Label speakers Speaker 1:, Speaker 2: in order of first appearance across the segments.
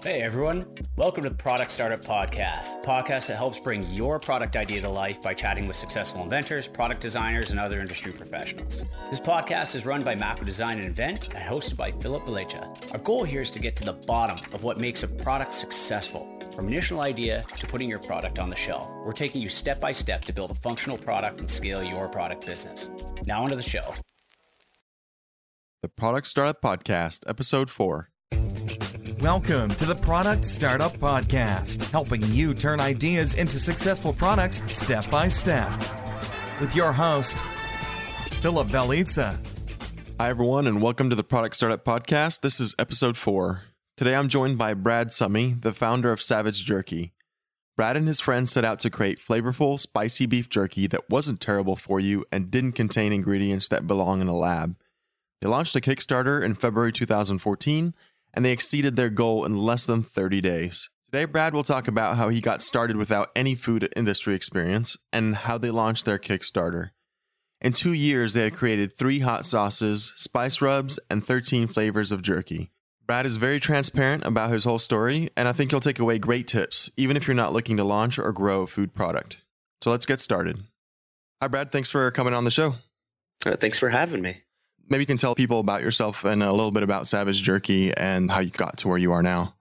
Speaker 1: Hey everyone, welcome to the Product Startup Podcast, podcast that helps bring your product idea to life by chatting with successful inventors, product designers, and other industry professionals. This podcast is run by Macro Design and Invent and hosted by Philip Belecha. Our goal here is to get to the bottom of what makes a product successful. From initial idea to putting your product on the shelf, we're taking you step by step to build a functional product and scale your product business. Now onto the show.
Speaker 2: The Product Startup Podcast, Episode 4.
Speaker 3: Welcome to the Product Startup Podcast, helping you turn ideas into successful products step by step. With your host, Philip Beliza.
Speaker 2: Hi, everyone, and welcome to the Product Startup Podcast. This is Episode 4. Today I'm joined by Brad Summey, the founder of Savage Jerky. Brad and his friends set out to create flavorful, spicy beef jerky that wasn't terrible for you and didn't contain ingredients that belong in a lab. They launched a Kickstarter in February 2014 and they exceeded their goal in less than 30 days. Today, Brad will talk about how he got started without any food industry experience and how they launched their Kickstarter. In two years, they had created three hot sauces, spice rubs, and 13 flavors of jerky. Brad is very transparent about his whole story, and I think you'll take away great tips, even if you're not looking to launch or grow a food product. So let's get started. Hi, Brad. Thanks for coming on the show.
Speaker 4: Uh, thanks for having me
Speaker 2: maybe you can tell people about yourself and a little bit about Savage Jerky and how you got to where you are now.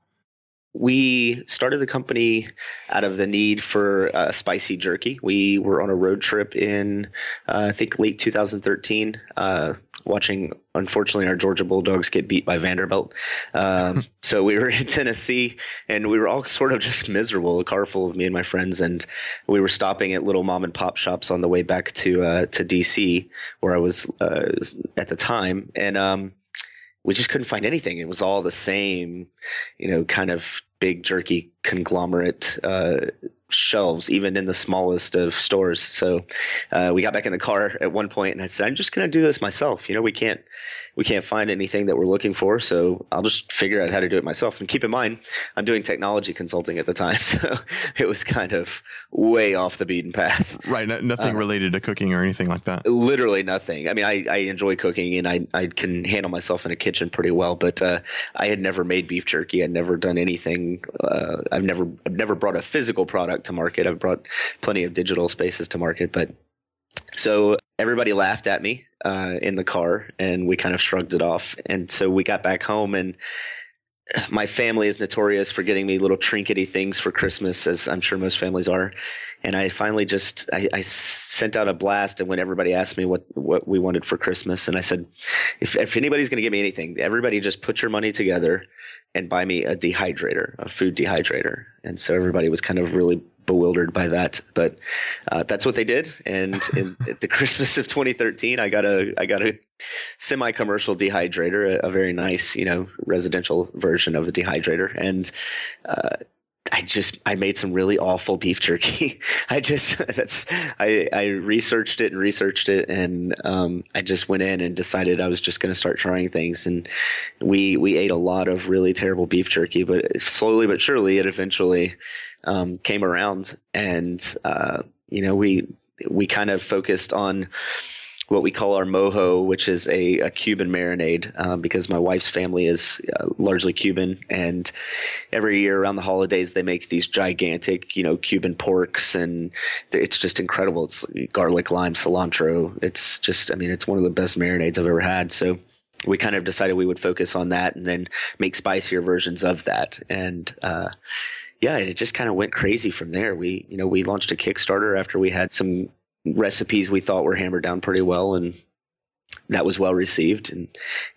Speaker 4: We started the company out of the need for uh, spicy jerky. We were on a road trip in, uh, I think, late 2013, uh, watching, unfortunately, our Georgia Bulldogs get beat by Vanderbilt. Um, so we were in Tennessee and we were all sort of just miserable, a car full of me and my friends. And we were stopping at little mom and pop shops on the way back to, uh, to DC, where I was uh, at the time. And, um, we just couldn't find anything. It was all the same, you know, kind of big jerky conglomerate uh, shelves, even in the smallest of stores. So uh, we got back in the car at one point, and I said, "I'm just going to do this myself. You know, we can't we can't find anything that we're looking for, so I'll just figure out how to do it myself." And keep in mind, I'm doing technology consulting at the time, so it was kind of way off the beaten path.
Speaker 2: Right, no, nothing uh, related to cooking or anything like that.
Speaker 4: Literally nothing. I mean, I, I enjoy cooking and I I can handle myself in a kitchen pretty well, but uh, I had never made beef jerky. I'd never done anything. Uh, I've never I've never brought a physical product to market. I've brought plenty of digital spaces to market, but so everybody laughed at me uh, in the car, and we kind of shrugged it off. And so we got back home, and my family is notorious for getting me little trinkety things for Christmas, as I'm sure most families are. And I finally just I, I sent out a blast, and when everybody asked me what what we wanted for Christmas, and I said, if if anybody's going to give me anything, everybody just put your money together and buy me a dehydrator, a food dehydrator. And so everybody was kind of really bewildered by that, but uh, that's what they did. And in the Christmas of 2013, I got a I got a semi-commercial dehydrator, a, a, very nice, you know, residential version of a dehydrator, and uh, I just I made some really awful beef jerky. I just that's I I researched it and researched it and um, I just went in and decided I was just going to start trying things and we we ate a lot of really terrible beef jerky, but slowly but surely it eventually um, came around and uh, you know we we kind of focused on what we call our mojo, which is a, a Cuban marinade, um, because my wife's family is uh, largely Cuban, and every year around the holidays they make these gigantic, you know, Cuban porks, and it's just incredible. It's garlic, lime, cilantro. It's just, I mean, it's one of the best marinades I've ever had. So we kind of decided we would focus on that and then make spicier versions of that, and. Uh, yeah, it just kind of went crazy from there. We, you know, we launched a Kickstarter after we had some recipes we thought were hammered down pretty well, and that was well received. And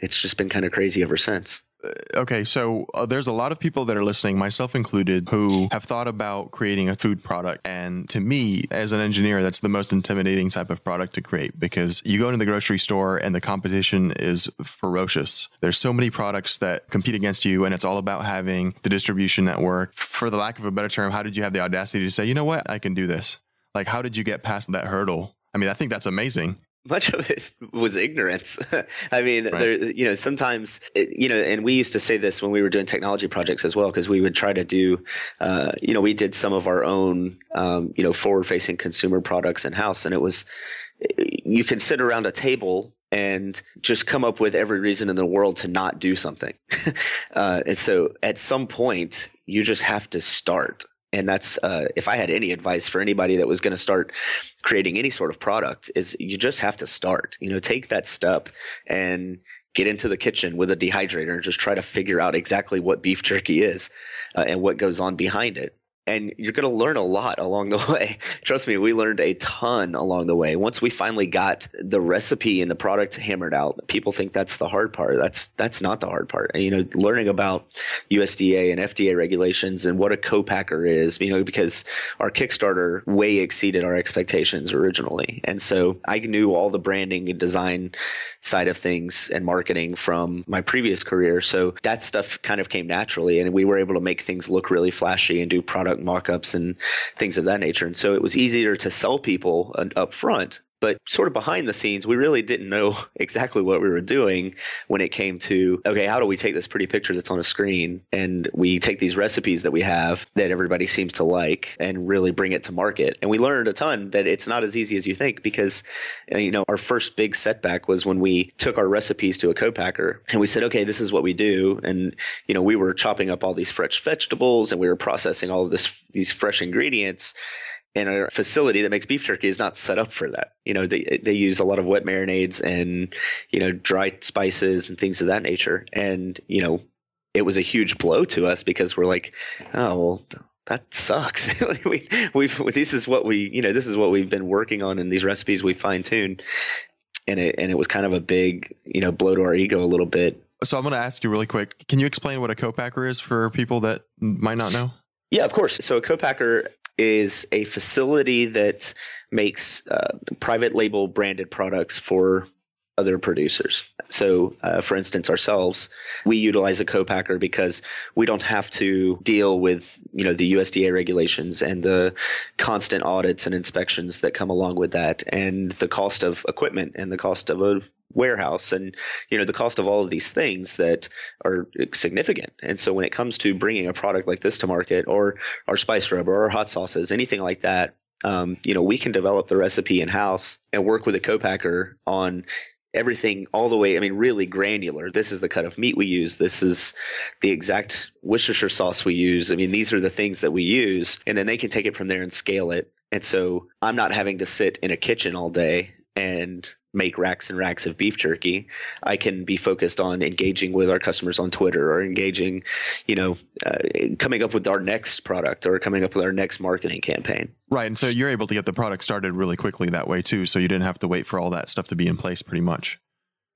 Speaker 4: it's just been kind of crazy ever since.
Speaker 2: Uh, okay, so uh, there's a lot of people that are listening, myself included, who have thought about creating a food product. And to me, as an engineer, that's the most intimidating type of product to create because you go into the grocery store and the competition is ferocious. There's so many products that compete against you, and it's all about having the distribution network. For the lack of a better term, how did you have the audacity to say, you know what, I can do this? Like, how did you get past that hurdle? I mean, I think that's amazing
Speaker 4: much of it was ignorance. I mean, right. there, you know, sometimes, you know, and we used to say this when we were doing technology projects as well, because we would try to do, uh, you know, we did some of our own, um, you know, forward facing consumer products in house. And it was, you can sit around a table and just come up with every reason in the world to not do something. uh, and so at some point, you just have to start. And that's uh, if I had any advice for anybody that was going to start creating any sort of product, is you just have to start. You know, take that step and get into the kitchen with a dehydrator and just try to figure out exactly what beef jerky is uh, and what goes on behind it and you're going to learn a lot along the way. Trust me, we learned a ton along the way. Once we finally got the recipe and the product hammered out, people think that's the hard part. That's that's not the hard part. And, you know, learning about USDA and FDA regulations and what a co-packer is, you know, because our Kickstarter way exceeded our expectations originally. And so I knew all the branding and design side of things and marketing from my previous career. So that stuff kind of came naturally and we were able to make things look really flashy and do product mock-ups and things of that nature. And so it was easier to sell people uh, up front but sort of behind the scenes, we really didn't know exactly what we were doing when it came to, okay, how do we take this pretty picture that's on a screen and we take these recipes that we have that everybody seems to like and really bring it to market? And we learned a ton that it's not as easy as you think because, uh, you know, our first big setback was when we took our recipes to a co-packer and we said, okay, this is what we do. And, you know, we were chopping up all these fresh vegetables and we were processing all of this, these fresh ingredients and a facility that makes beef jerky is not set up for that. You know, they they use a lot of wet marinades and you know dry spices and things of that nature. And you know, it was a huge blow to us because we're like, oh well, that sucks. we we've this is what we you know this is what we've been working on and these recipes we fine tuned, and it and it was kind of a big you know blow to our ego a little bit.
Speaker 2: So I'm going to ask you really quick. Can you explain what a co-packer is for people that might not know?
Speaker 4: Yeah, of course. So a co-packer is a facility that makes uh, private label branded products for other producers. So, uh, for instance, ourselves, we utilize a co-packer because we don't have to deal with you know the USDA regulations and the constant audits and inspections that come along with that, and the cost of equipment and the cost of a warehouse and you know the cost of all of these things that are significant. And so when it comes to bringing a product like this to market or our spice rub or our hot sauces anything like that um, you know we can develop the recipe in house and work with a co-packer on everything all the way i mean really granular. This is the cut of meat we use. This is the exact worcestershire sauce we use. I mean these are the things that we use and then they can take it from there and scale it. And so i'm not having to sit in a kitchen all day and make racks and racks of beef jerky. I can be focused on engaging with our customers on Twitter or engaging, you know, uh, coming up with our next product or coming up with our next marketing campaign.
Speaker 2: Right. And so you're able to get the product started really quickly that way too. So you didn't have to wait for all that stuff to be in place pretty much.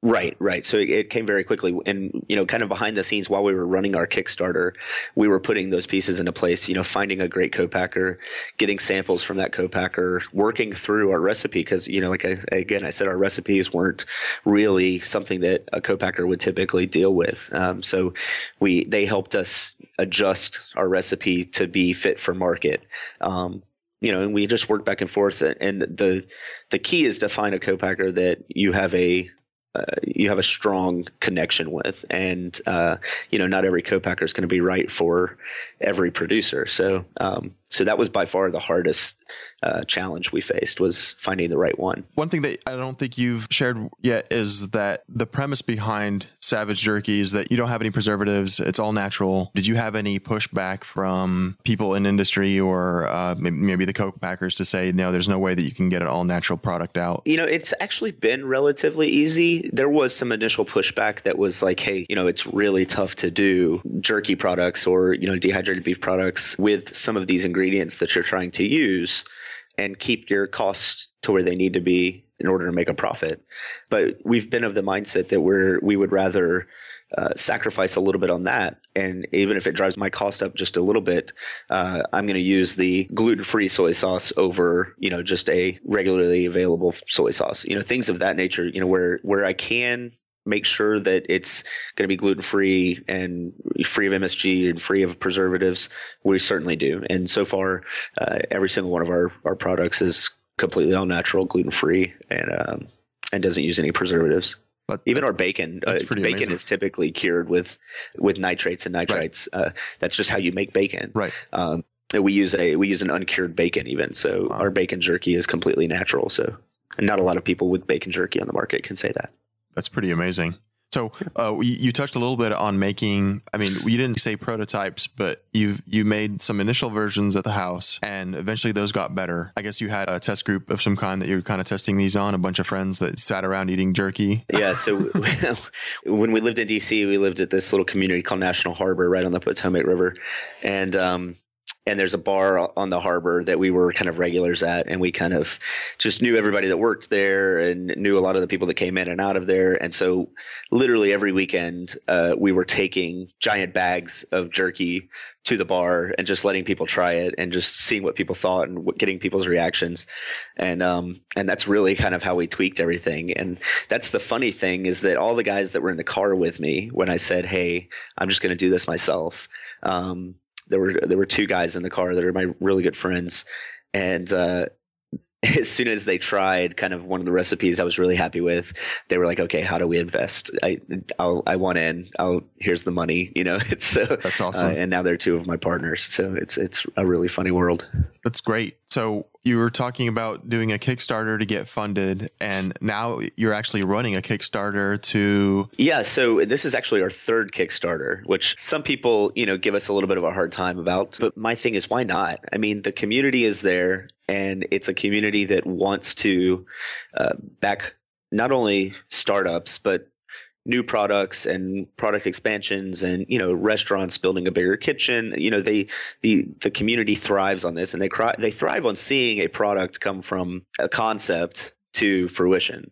Speaker 4: Right, right. So it, came very quickly, and you know, kind of behind the scenes while we were running our Kickstarter, we were putting those pieces into place. You know, finding a great co-packer, getting samples from that co-packer, working through our recipe because you know, like I, again, I said our recipes weren't really something that a co-packer would typically deal with. Um, so we they helped us adjust our recipe to be fit for market. Um, you know, and we just worked back and forth. And the the key is to find a co-packer that you have a uh, you have a strong connection with, and uh, you know not every co-packer is going to be right for every producer. So um, so that was by far the hardest uh, challenge we faced was finding the right one.
Speaker 2: One thing that I don't think you've shared yet is that the premise behind Savage Jerky is that you don't have any preservatives; it's all natural. Did you have any pushback from people in industry or uh, maybe the co-packers to say no, there's no way that you can get an all natural product out?
Speaker 4: You know, it's actually been relatively easy. There was some initial pushback that was like, hey, you know, it's really tough to do jerky products or you know dehydrated beef products with some of these ingredients ingredients that you're trying to use and keep your costs to where they need to be in order to make a profit. But we've been of the mindset that we're we would rather uh, sacrifice a little bit on that, and even if it drives my cost up just a little bit, uh, I'm going to use the gluten-free soy sauce over you know just a regularly available soy sauce. You know things of that nature. You know where where I can make sure that it's going to be gluten free and free of MSG and free of preservatives, we certainly do. And so far, uh, every single one of our, our products is completely all natural, gluten free, and um, and doesn't use any preservatives. But even our bacon, uh, bacon amazing. is typically cured with with nitrates and nitrites. Right. Uh, that's just how you make bacon.
Speaker 2: Right. Um,
Speaker 4: we use a we use an uncured bacon even. So wow. our bacon jerky is completely natural. So and not a lot of people with bacon jerky on the market can say that.
Speaker 2: That's pretty amazing. So uh, you, you touched a little bit on making. I mean, you didn't say prototypes, but you've you made some initial versions at the house, and eventually those got better. I guess you had a test group of some kind that you were kind of testing these on. A bunch of friends that sat around eating jerky.
Speaker 4: Yeah. So when we lived in DC, we lived at this little community called National Harbor, right on the Potomac River, and um, and there's a bar on the harbor that we were kind of regulars at and we kind of just knew everybody that worked there and knew a lot of the people that came in and out of there. And so literally every weekend uh, we were taking giant bags of jerky to the bar and just letting people try it and just seeing what people thought and getting people's reactions. And um and that's really kind of how we tweaked everything. And that's the funny thing is that all the guys that were in the car with me when I said hey I'm just going to do this myself um there were there were two guys in the car that are my really good friends, and uh, as soon as they tried kind of one of the recipes I was really happy with, they were like, okay, how do we invest? I I'll, I want in. I'll here's the money. You know, it's so
Speaker 2: that's awesome. Uh,
Speaker 4: and now they're two of my partners, so it's it's a really funny world.
Speaker 2: That's great. So you were talking about doing a Kickstarter to get funded, and now you're actually running a Kickstarter to.
Speaker 4: Yeah, so this is actually our third Kickstarter, which some people, you know, give us a little bit of a hard time about. But my thing is, why not? I mean, the community is there, and it's a community that wants to uh, back not only startups, but new products and product expansions and you know restaurants building a bigger kitchen. You know they the the community thrives on this and they cry, they thrive on seeing a product come from a concept to fruition.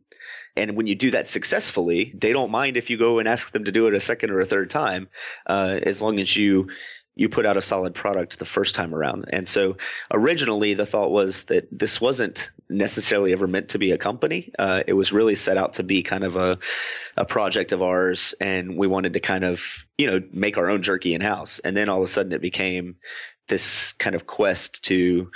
Speaker 4: And when you do that successfully they don't mind if you go and ask them to do it a second or a third time uh, as long as you you put out a solid product the first time around. And so originally the thought was that this wasn't necessarily ever meant to be a company. Uh, it was really set out to be kind of a, a project of ours. And we wanted to kind of, you know, make our own jerky in house. And then all of a sudden it became this kind of quest to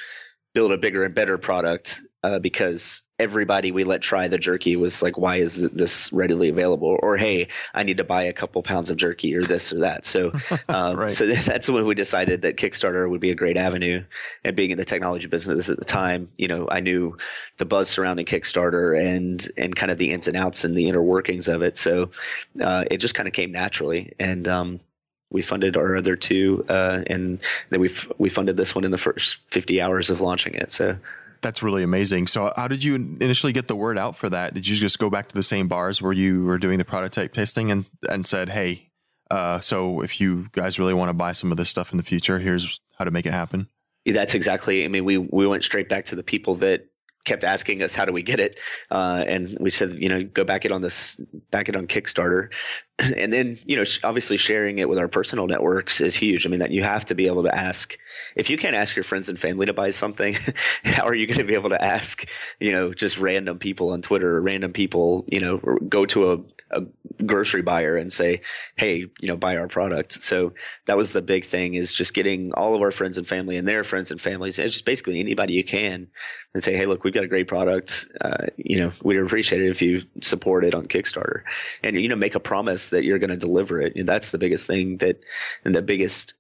Speaker 4: build a bigger and better product uh, because everybody we let try the jerky was like, why is this readily available? Or, hey, I need to buy a couple pounds of jerky or this or that. So, um, right. so that's when we decided that Kickstarter would be a great avenue. And being in the technology business at the time, you know, I knew the buzz surrounding Kickstarter and, and kind of the ins and outs and the inner workings of it. So, uh, it just kind of came naturally. And, um, we funded our other two, uh, and then we we funded this one in the first 50 hours of launching it. So
Speaker 2: that's really amazing. So, how did you initially get the word out for that? Did you just go back to the same bars where you were doing the prototype testing and and said, "Hey, uh, so if you guys really want to buy some of this stuff in the future, here's how to make it happen."
Speaker 4: That's exactly. I mean, we we went straight back to the people that kept asking us how do we get it? Uh, and we said you know go back it on this back it on kickstarter. And then you know obviously sharing it with our personal networks is huge. I mean that you have to be able to ask if you can't ask your friends and family to buy something how are you going to be able to ask you know just random people on twitter or random people you know go to a a grocery buyer and say, "Hey, you know, buy our product." So that was the big thing is just getting all of our friends and family and their friends and families, and just basically anybody you can, and say, "Hey, look, we've got a great product. Uh, you know, we'd appreciate it if you support it on Kickstarter, and you know, make a promise that you're going to deliver it." And that's the biggest thing that, and the biggest.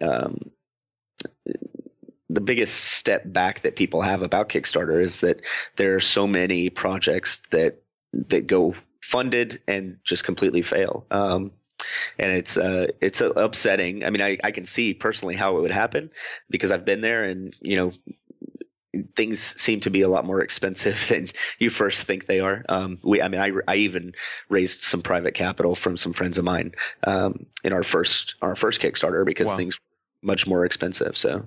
Speaker 4: Um, the biggest step back that people have about Kickstarter is that there are so many projects that that go funded and just completely fail. Um, and it's uh, it's uh, upsetting. I mean, I, I can see personally how it would happen because I've been there, and you know, things seem to be a lot more expensive than you first think they are. Um, we, I mean, I, I even raised some private capital from some friends of mine um, in our first our first Kickstarter because wow. things much more expensive. So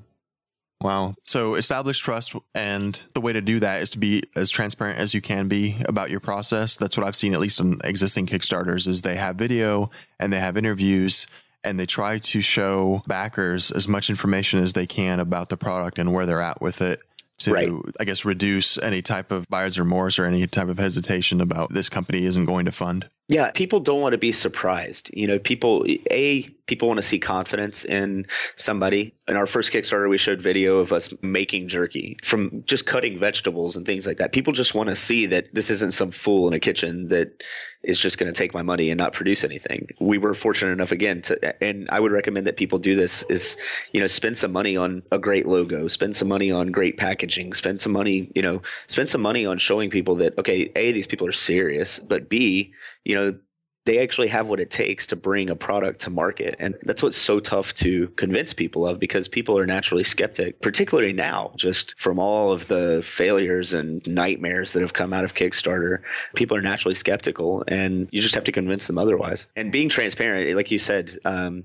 Speaker 2: Wow. So establish trust, and the way to do that is to be as transparent as you can be about your process. That's what I've seen, at least on existing Kickstarters, is they have video and they have interviews, and they try to show backers as much information as they can about the product and where they're at with it to, right. I guess, reduce any type of buyer's remorse or any type of hesitation about this company isn't going to fund.
Speaker 4: Yeah, people don't want to be surprised. You know, people a people want to see confidence in somebody. In our first Kickstarter, we showed video of us making jerky from just cutting vegetables and things like that. People just want to see that this isn't some fool in a kitchen that is just going to take my money and not produce anything. We were fortunate enough again to, and I would recommend that people do this is, you know, spend some money on a great logo, spend some money on great packaging, spend some money, you know, spend some money on showing people that, okay, A, these people are serious, but B, you know, they actually have what it takes to bring a product to market. And that's what's so tough to convince people of because people are naturally skeptic, particularly now, just from all of the failures and nightmares that have come out of Kickstarter. People are naturally skeptical and you just have to convince them otherwise. And being transparent, like you said, um,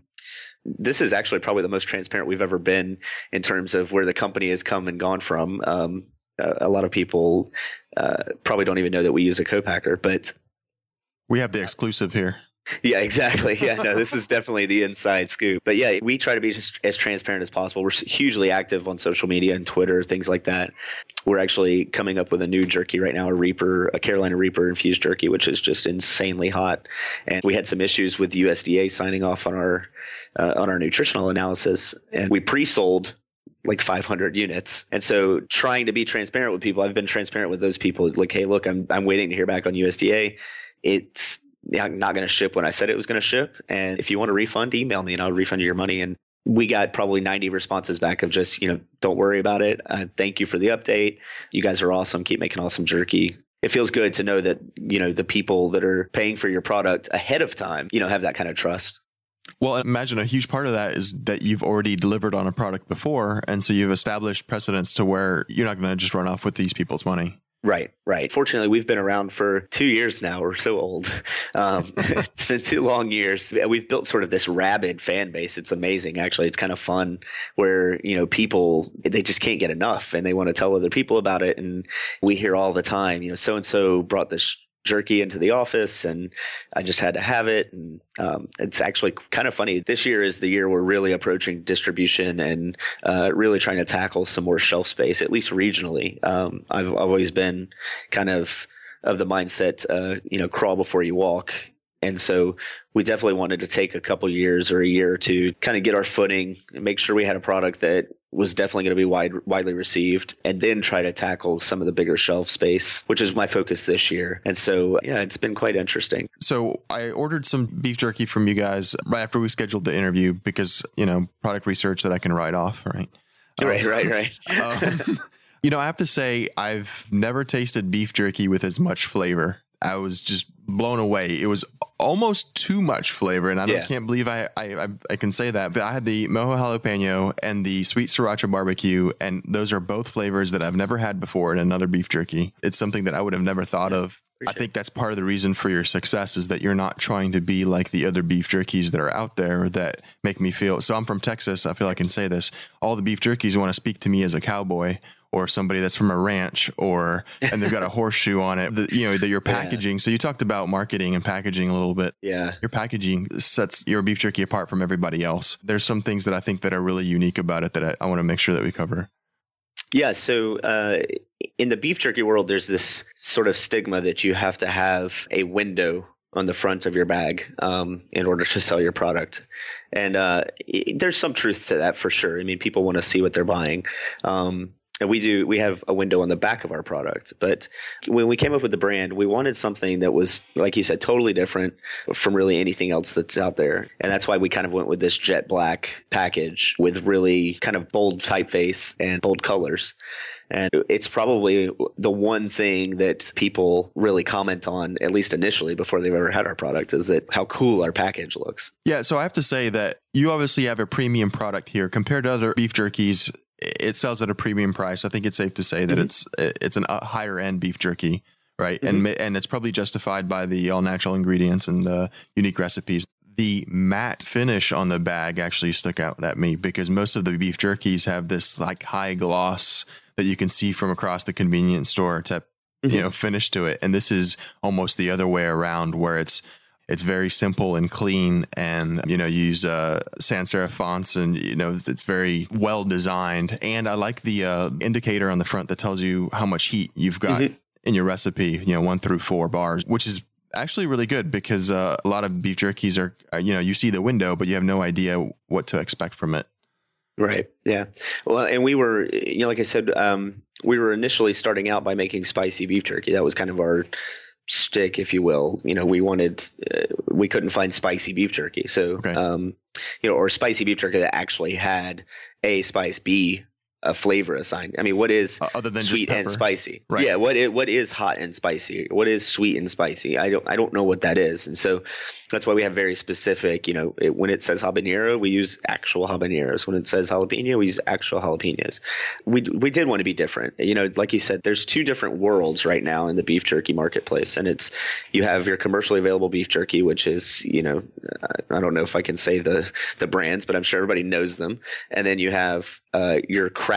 Speaker 4: this is actually probably the most transparent we've ever been in terms of where the company has come and gone from. Um, a, a lot of people uh, probably don't even know that we use a co-packer, but
Speaker 2: we have the exclusive here.
Speaker 4: Yeah, exactly. Yeah, no, this is definitely the inside scoop. But yeah, we try to be as transparent as possible. We're hugely active on social media and Twitter, things like that. We're actually coming up with a new jerky right now, a Reaper, a Carolina Reaper infused jerky, which is just insanely hot. And we had some issues with USDA signing off on our uh, on our nutritional analysis, and we pre-sold like 500 units. And so trying to be transparent with people, I've been transparent with those people. Like, hey, look, I'm I'm waiting to hear back on USDA it's not going to ship when I said it was going to ship. And if you want a refund, email me and I'll refund you your money. And we got probably 90 responses back of just, you know, don't worry about it. Uh, thank you for the update. You guys are awesome. Keep making awesome jerky. It feels good to know that, you know, the people that are paying for your product ahead of time, you know, have that kind of trust.
Speaker 2: Well, imagine a huge part of that is that you've already delivered on a product before. And so you've established precedents to where you're not going to just run off with these people's money.
Speaker 4: Right, right. Fortunately, we've been around for two years now. We're so old. Um, it's been two long years. We've built sort of this rabid fan base. It's amazing, actually. It's kind of fun where, you know, people, they just can't get enough and they want to tell other people about it. And we hear all the time, you know, so and so brought this jerky into the office and I just had to have it. And um, it's actually kind of funny. This year is the year we're really approaching distribution and uh, really trying to tackle some more shelf space, at least regionally. Um, I've always been kind of of the mindset, uh, you know, crawl before you walk. And so we definitely wanted to take a couple years or a year to kind of get our footing and make sure we had a product that was definitely going to be wide, widely received and then try to tackle some of the bigger shelf space, which is my focus this year. And so, yeah, it's been quite interesting.
Speaker 2: So I ordered some beef jerky from you guys right after we scheduled the interview because, you know, product research that I can write off, right?
Speaker 4: Right, um, right, right. um,
Speaker 2: you know, I have to say, I've never tasted beef jerky with as much flavor. I was just blown away. It was almost too much flavor, and I yeah. can't believe I, I I can say that. But I had the mojo jalapeno and the sweet sriracha barbecue, and those are both flavors that I've never had before in another beef jerky. It's something that I would have never thought of. I think that's part of the reason for your success is that you're not trying to be like the other beef jerkies that are out there that make me feel. So I'm from Texas. I feel I can say this. All the beef jerkies want to speak to me as a cowboy or somebody that's from a ranch or and they've got a horseshoe on it the, you know that you're packaging yeah. so you talked about marketing and packaging a little bit
Speaker 4: yeah
Speaker 2: your packaging sets your beef jerky apart from everybody else there's some things that i think that are really unique about it that i, I want to make sure that we cover
Speaker 4: yeah so uh, in the beef jerky world there's this sort of stigma that you have to have a window on the front of your bag um, in order to sell your product. And uh, it, there's some truth to that for sure. I mean, people want to see what they're buying. Um, and we do we have a window on the back of our product but when we came up with the brand we wanted something that was like you said totally different from really anything else that's out there and that's why we kind of went with this jet black package with really kind of bold typeface and bold colors and it's probably the one thing that people really comment on, at least initially, before they've ever had our product, is that how cool our package looks.
Speaker 2: Yeah. So I have to say that you obviously have a premium product here compared to other beef jerkies it sells at a premium price. I think it's safe to say that mm-hmm. it's it's a higher end beef jerky, right? Mm-hmm. And and it's probably justified by the all natural ingredients and the unique recipes. The matte finish on the bag actually stuck out at me because most of the beef jerkies have this like high gloss that you can see from across the convenience store type, mm-hmm. you know, finish to it. And this is almost the other way around where it's it's very simple and clean and you know use uh, sans serif fonts and you know it's, it's, very well designed and i like the uh, indicator on the front that tells you how much heat you've got mm-hmm. in your recipe you know one through four bars which is actually really good because uh, a lot of beef jerkies are, uh, you know, you see the window, but you have no idea what to expect from it.
Speaker 4: Right. Yeah. Well, and we were, you know, like I said, um, we were initially starting out by making spicy beef jerky. That was kind of our stick, if you will. You know, we wanted, uh, we couldn't find spicy beef jerky, so,
Speaker 2: Okay.
Speaker 4: um, you know, or spicy beef jerky that actually had A spice, B a flavor assigned. I mean, what is
Speaker 2: Uh, other than just
Speaker 4: sweet and spicy?
Speaker 2: Right.
Speaker 4: Yeah. What is, what is hot and spicy? What is sweet and spicy? I don't I don't know what that is, and so that's why we have very specific. You know, it, when it says habanero, we use actual habaneros. When it says jalapeno, we use actual jalapenos. We we did want to be different. You know, like you said, there's two different worlds right now in the beef jerky marketplace, and it's you have your commercially available beef jerky, which is you know, I don't know if I can say the the brands, but I'm sure everybody knows them, and then you have uh, your craft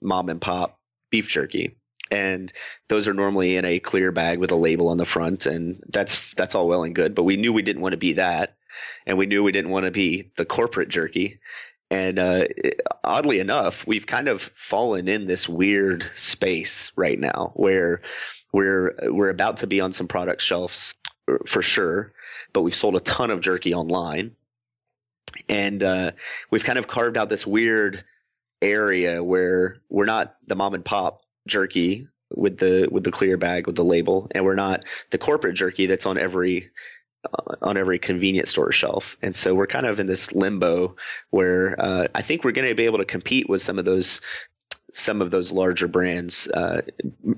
Speaker 4: mom and pop beef jerky. And those are normally in a clear bag with a label on the front and that's that's all well and good but we knew we didn't want to be that and we knew we didn't want to be the corporate jerky. And uh, oddly enough we've kind of fallen in this weird space right now where we're we're about to be on some product shelves for sure but we've sold a ton of jerky online. And uh, we've kind of carved out this weird area where we're not the mom and pop jerky with the with the clear bag with the label and we're not the corporate jerky that's on every uh, on every convenience store shelf. And so we're kind of in this limbo where uh, i think we're going to be able to compete with some of those some of those larger brands. Uh,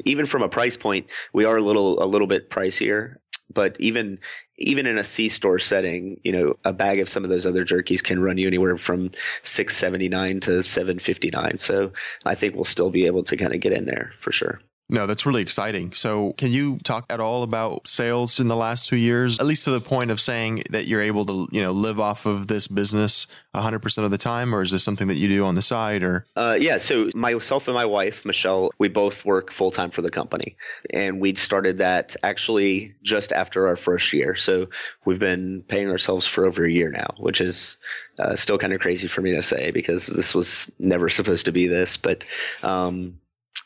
Speaker 4: even from a price point we are a little a little bit pricier but even even in a C store setting, you know, a bag of some of those other jerkies can run you anywhere from six seventy nine to seven fifty nine. So I think we'll still be able to kind of get in there for sure.
Speaker 2: No, that's really exciting. So, can you talk at all about sales in the last two years, at least to the point of saying that you're able to, you know, live off of this business 100% of the time, or is this something that you do on the side? Or
Speaker 4: Uh, yeah, so myself and my wife, Michelle, we both work full time for the company. And we'd started that actually just after our first year. So we've been paying ourselves for over a year now, which is uh, still kind of crazy for me to say because this was never supposed to be this. But, um,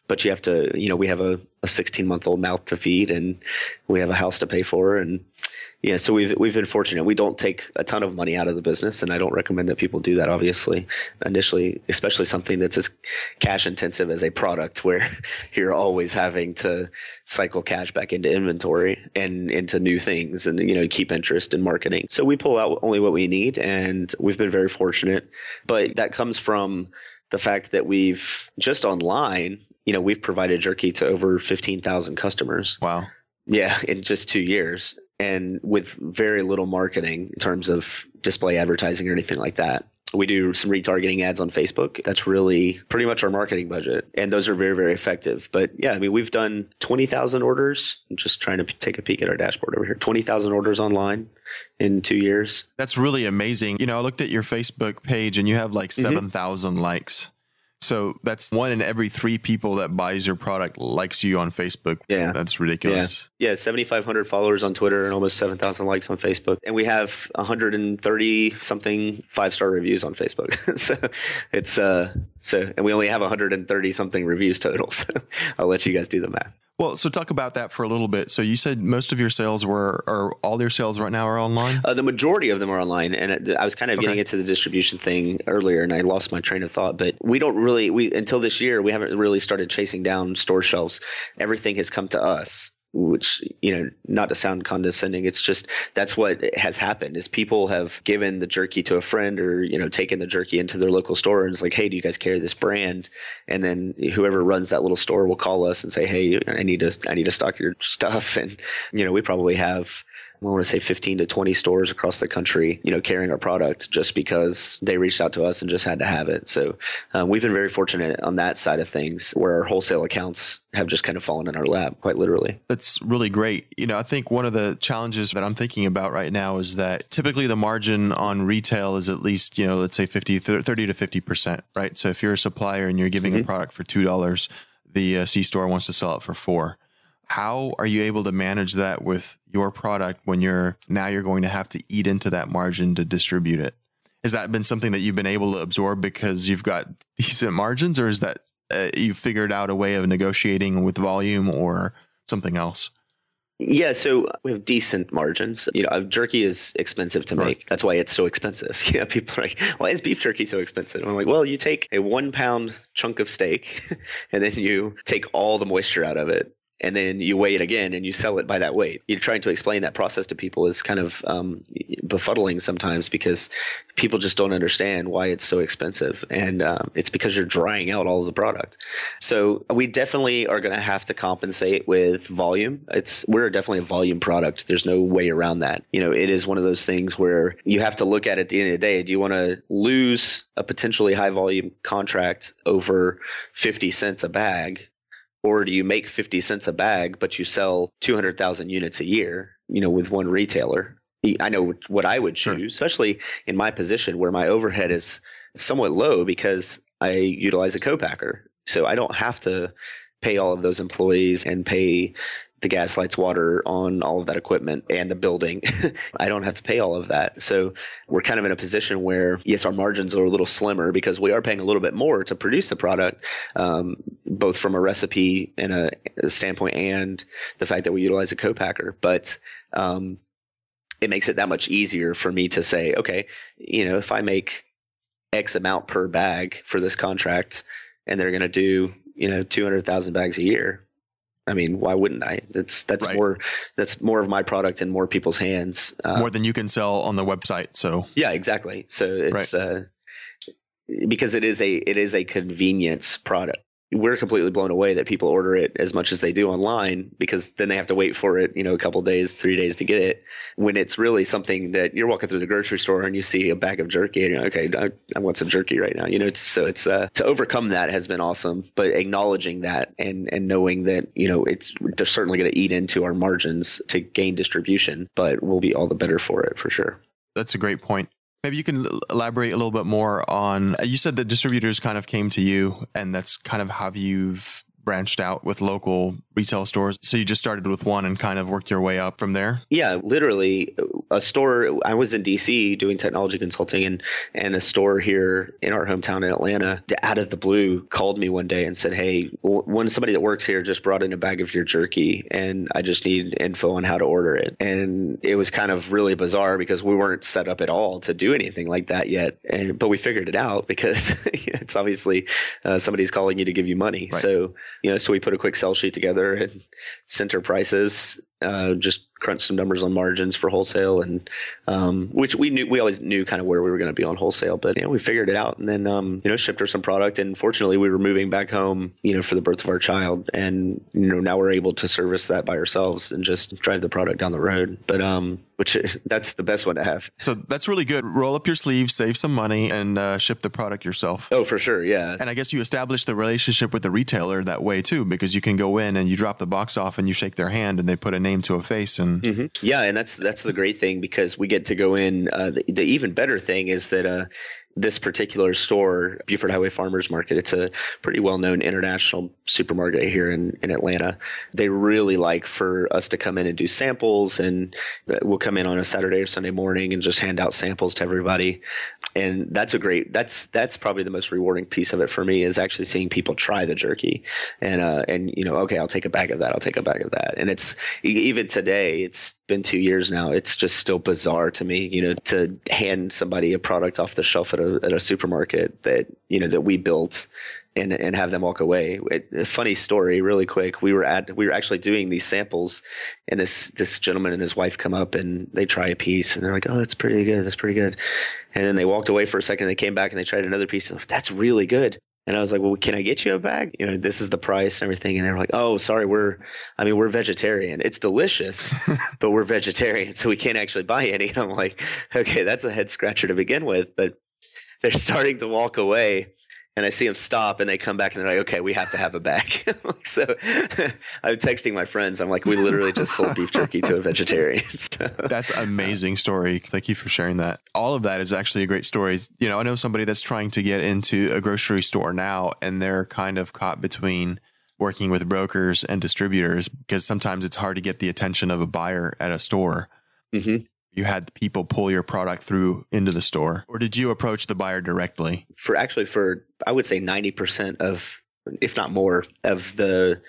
Speaker 4: but you have to, you know, we have a, a 16 month old mouth to feed and we have a house to pay for. And, yeah, so we've we've been fortunate. We don't take a ton of money out of the business, and I don't recommend that people do that. Obviously, initially, especially something that's as cash intensive as a product, where you're always having to cycle cash back into inventory and into new things, and you know keep interest in marketing. So we pull out only what we need, and we've been very fortunate. But that comes from the fact that we've just online, you know, we've provided jerky to over fifteen thousand customers.
Speaker 2: wow,
Speaker 4: Yeah, in just two years, and with very little marketing in terms of display advertising or anything like that. We do some retargeting ads on Facebook. That's really pretty much our marketing budget, and those are very, very effective. But yeah, I mean, we've done twenty thousand orders. I'm just trying to p- take a peek at our dashboard over here. Twenty thousand orders online in two years.
Speaker 2: that's really amazing. You know, I looked at your Facebook page and you have like mm-hmm. 7,000 likes. So that's one in every three people that buys your product likes you on Facebook.
Speaker 4: Yeah.
Speaker 2: That's ridiculous.
Speaker 4: Yeah, 7,500 followers on Twitter and almost 7,000 likes on Facebook. And we have 130 something five star reviews on Facebook. so it's, uh, so, and we only have 130 something reviews total. So I'll let you guys do the math.
Speaker 2: Well, so talk about that for a little bit. So you said most of your sales were, or all your sales right now are online?
Speaker 4: Uh, the majority of them are online, and I was kind of getting into the distribution thing earlier, and I lost my train of thought. But we don't really, we until this year, we haven't really started chasing down store shelves. Everything has come to us, which you know, not to sound condescending, it's just that's what has happened. Is people have given the jerky to a friend, or you know, taken the jerky into their local store, and it's like, hey, do you guys carry this brand? And then whoever runs that little store will call us and say, hey, I need to, I need to stock your stuff, and you know, we probably have I want to say 15 to 20 stores across the country, you know, carrying our product just because they reached out to us and just had to have it. So um, we've been very fortunate on that side of things where our wholesale accounts have just kind of fallen in our lap, quite literally.
Speaker 2: That's really great. You know, I think one of the challenges that I'm thinking about right now is that typically the margin on retail is at least, you know, let's say 50, 30 to 50%, right? So if you're a supplier and you're giving a product for $2, the uh, C store wants to sell it for four. How are you able to manage that with your product when you're now you're going to have to eat into that margin to distribute it? Has that been something that you've been able to absorb because you've got decent margins, or is that uh, you've figured out a way of negotiating with volume or something else?
Speaker 4: Yeah, so we have decent margins. You know, jerky is expensive to make. That's why it's so expensive. You know, people are like, why is beef jerky so expensive? And I'm like, well, you take a one pound chunk of steak and then you take all the moisture out of it and then you weigh it again and you sell it by that weight. You're trying to explain that process to people is kind of um, befuddling sometimes because people just don't understand why it's so expensive, and um, it's because you're drying out all of the product. So we definitely are going to have to compensate with volume. It's we're definitely a volume product. There's no way around that. You know, it is one of those things where you have to look at it at the end of the day. Do you want to lose a potentially high volume contract over 50 cents a bag or do you make 50 cents a bag but you sell 200,000 units a year you know with one retailer I know what I would choose sure. especially in my position where my overhead is somewhat low because I utilize a co-packer so I don't have to pay all of those employees and pay the gas lights water on all of that equipment and the building. I don't have to pay all of that. So we're kind of in a position where yes our margins are a little slimmer because we are paying a little bit more to produce the product um, both from a recipe and a, a, standpoint and the fact that we utilize a co-packer. But um, it makes it that much easier for me to say okay you know if i make x amount per bag for this contract and they're going to do you know 200,000 bags a year I mean, why wouldn't I? That's that's right. more that's more of my product in more people's hands.
Speaker 2: Uh, more than you can sell on the website. So
Speaker 4: yeah, exactly. So it's right. uh, because it is a it is a convenience product we're completely blown away that people order it as much as they do online because then they have to wait for it, you know, a couple days, three days to get it. When it's really something that you're walking through the grocery store and you see a bag of jerky and you're like, okay, I, I want some jerky right now. You know, it's, so it's uh, to overcome that has been awesome. But acknowledging that and and knowing that you know it's they're certainly going to eat into our margins to gain distribution, but we'll be all the better for it for sure.
Speaker 2: That's a great point. Maybe you can elaborate a little bit more on. Uh, you said the distributors kind of came to you, and that's kind of how you've branched out with local retail stores. So you just started with one and kind of worked your way up from there?
Speaker 4: Yeah, literally a store. I was in DC doing technology consulting and, and a store here in our hometown in Atlanta out of the blue called me one day and said, Hey, one somebody that works here just brought in a bag of your jerky and I just need info on how to order it. And it was kind of really bizarre because we weren't set up at all to do anything like that yet. And, but we figured it out because it's obviously uh, somebody's calling you to give you money. Right. So you know, so we put a quick sell sheet together and center prices, uh, just crunch some numbers on margins for wholesale and um, which we knew we always knew kind of where we were going to be on wholesale but you know we figured it out and then um, you know shipped her some product and fortunately we were moving back home you know for the birth of our child and you know now we're able to service that by ourselves and just drive the product down the road. But um which that's the best one to have.
Speaker 2: So that's really good. Roll up your sleeves save some money and uh, ship the product yourself.
Speaker 4: Oh for sure. Yeah.
Speaker 2: And i guess you establish the relationship with the retailer that way too because you can go in and you drop the box off and you shake their hand and they put a name to a face and
Speaker 4: mm-hmm. yeah and that's that's the great thing because we get to go in. Uh, the, the, even better thing is that uh, this particular store, Buford Highway Farmers Market, it's a pretty well known international supermarket here in, in Atlanta. They really like for us to come in and do samples, and we'll come in on a Saturday or Sunday morning and just hand out samples to everybody. And that's a great. That's that's probably the most rewarding piece of it for me is actually seeing people try the jerky, and uh, and you know, okay, I'll take a bag of that. I'll take a bag of that. And it's even today, it's been two years now. It's just still bizarre to me, you know, to hand somebody a product off the shelf at a at a supermarket that you know that we built and and have them walk away. It, a funny story, really quick. We were at we were actually doing these samples, and this this gentleman and his wife come up and they try a piece, and they're like, "Oh, that's pretty good. That's pretty good." And then they walked away for a second. They came back and they tried another piece. Like, that's really good. And I was like, well, can I get you a bag? You know, this is the price and everything. And they were like, oh, sorry, we're, I mean, we're vegetarian. It's delicious, but we're vegetarian, so we can't actually buy any. And I'm like, okay, that's a head scratcher to begin with. But they're starting to walk away and I see them stop and they come back and they're like, okay, we have to have a bag. so I'm texting my friends. I'm like, we literally just sold beef jerky to a vegetarian.
Speaker 2: So, that's amazing story. Thank you for sharing that. All of that is actually a great story. You know, I know somebody that's trying to get into a grocery store now and they're kind of caught between working with brokers and distributors because sometimes it's hard to get the attention of a buyer at a store. Mm-hmm you had people pull your product through into the store or did you approach the buyer directly
Speaker 4: for actually for i would say 90% of if not more of the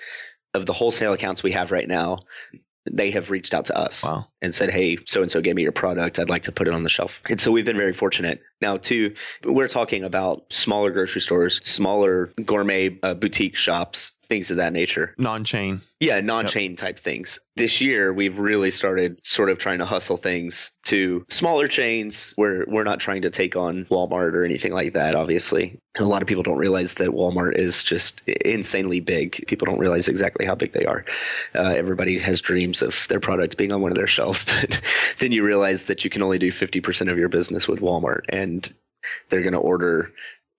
Speaker 4: of the wholesale accounts we have right now they have reached out to us
Speaker 2: Wow.
Speaker 4: and said, Hey, so and so gave me your product. I'd like to put it on the shelf. And so we've been very fortunate. Now, too, we're talking about smaller grocery stores, smaller gourmet uh, boutique shops, things of that nature.
Speaker 2: Non chain.
Speaker 4: Yeah, non-chain type things. This year, we've really started sort of trying to hustle things to smaller chains where we're not trying to take on Walmart or anything like that, obviously. A lot of people don't realize that Walmart is just insanely big. People don't realize exactly how big they are. Uh, everybody has dreams of their product being on one of their shelves, but then you realize that you can only do 50% of your business with Walmart and they're going to order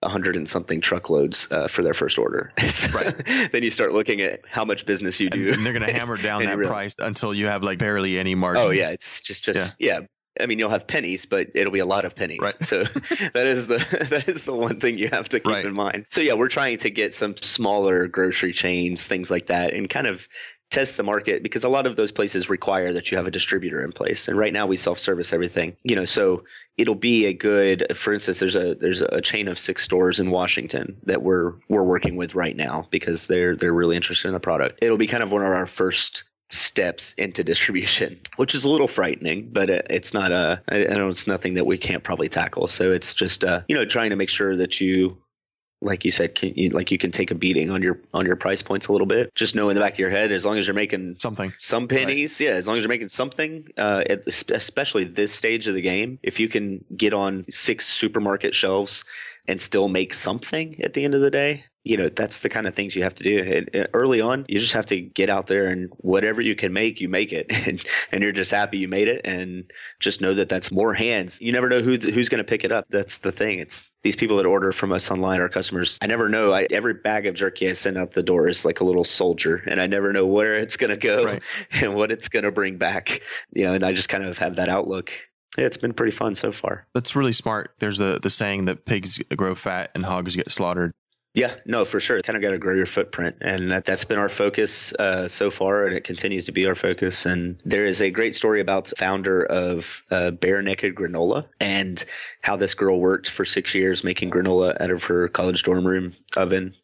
Speaker 4: hundred and something truckloads uh, for their first order.
Speaker 2: Right.
Speaker 4: then you start looking at how much business you do.
Speaker 2: and they're going to hammer down that
Speaker 4: realize-
Speaker 2: price until you have like barely any margin.
Speaker 4: Oh yeah, it's just just yeah. I mean, you'll have pennies, but it'll be a lot of pennies.
Speaker 2: Right.
Speaker 4: So that is the that is the one thing you have to keep
Speaker 2: Right.
Speaker 4: in mind. So yeah, we're trying to get some smaller grocery chains, things like that, and kind of test the market because a lot of those places require that you have a distributor in place. And right now we self-service everything. You know, so it'll be a good for instance there's a there's a chain of six stores in Washington that we're we're working with right now because they're they're really interested in the product. It'll be kind of one of our first steps into distribution, which is a little frightening, but it's not a, I I know it's nothing that we can't probably tackle. So it's just, uh, you know, trying to make sure that you, like you said, can you, like you can take a beating on your, on your price points a little bit. Just know in the back of your head, as long as you're making
Speaker 2: Something.
Speaker 4: some pennies, yeah, as long as you're making something, uh, at, especially this stage of the game, if you can get on six supermarket shelves and still make something at the end of the day, you know, that's the kind of things you have to do. And, and early on, you just have to get out there and whatever you can make, you make it, and and you're just happy you made it, and just know that that's more hands. You never know who who's going to pick it up. That's the thing. It's these people that order from us online, our customers. I never know. I, every bag of jerky I send out the door is like a little soldier, and I never know where it's going to go
Speaker 2: Right.
Speaker 4: and what it's going to bring back. You know, and I just kind of have that outlook. Yeah, it's been pretty fun so far.
Speaker 2: That's really smart. There's a the saying that pigs grow fat and hogs get slaughtered.
Speaker 4: Yeah, no, for sure. Kind of got to grow your footprint, and that, that's been our focus uh, so far, and it continues to be our focus. And there is a great story about the founder of uh, Bear Naked Granola and how this girl worked for six years making granola out of her college dorm room oven,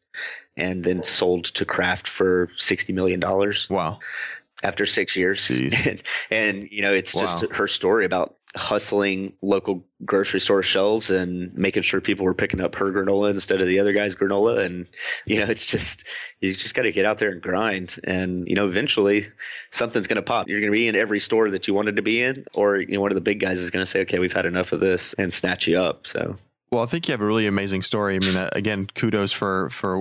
Speaker 4: and then sold to Kraft for sixty million dollars
Speaker 2: Wow.
Speaker 4: after six years. And, and you know, it's just
Speaker 2: Wow.
Speaker 4: her story about hustling local grocery store shelves and making sure people were picking up her granola instead of the other guy's granola. And, you know, it's just, you just got to get out there and grind. And, you know, eventually something's going to pop. You're going to be in every store that you wanted to be in, or, you know, one of the big guys is going to say, okay, we've had enough of this and snatch you up. So,
Speaker 2: Well, I think you have a really amazing story. I mean, uh, again, kudos for for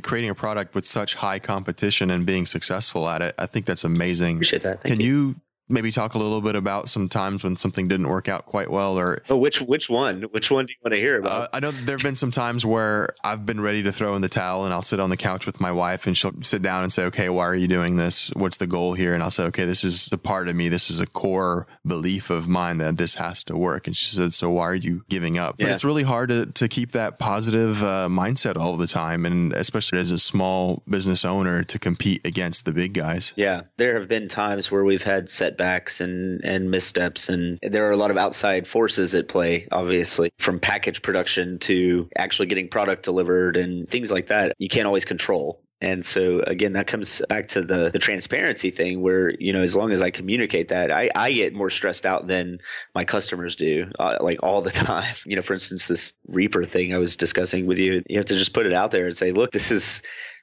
Speaker 2: creating a product with such high competition and being successful at it. I think that's amazing.
Speaker 4: appreciate that. Thank
Speaker 2: Can you maybe talk a little bit about some times when something didn't work out quite well or
Speaker 4: Oh, which, which one? Which one do you want to hear
Speaker 2: uh,
Speaker 4: about?
Speaker 2: I know there have been some times where I've been ready to throw in the towel and I'll sit on the couch with my wife and she'll sit down and say, okay, why are you doing this? What's the goal here? And I'll say, okay, this is the part of me. This is a core belief of mine that this has to work. And she said, so why are you giving up? But it's really hard to, to keep that positive uh, mindset all the time. And especially as a small business owner to compete against the big guys.
Speaker 4: Yeah, there have been times where we've had setbacks and and missteps, and there are a lot of outside forces at play. Obviously, from package production to actually getting product delivered and things like that, you can't always control. And so again, that comes back to the the transparency thing, where you know, as long as I communicate that, I I get more stressed out than my customers do, uh, like all the time. You know, for instance, this Reaper thing I was discussing with you, you have to just put it out there and say, look, this is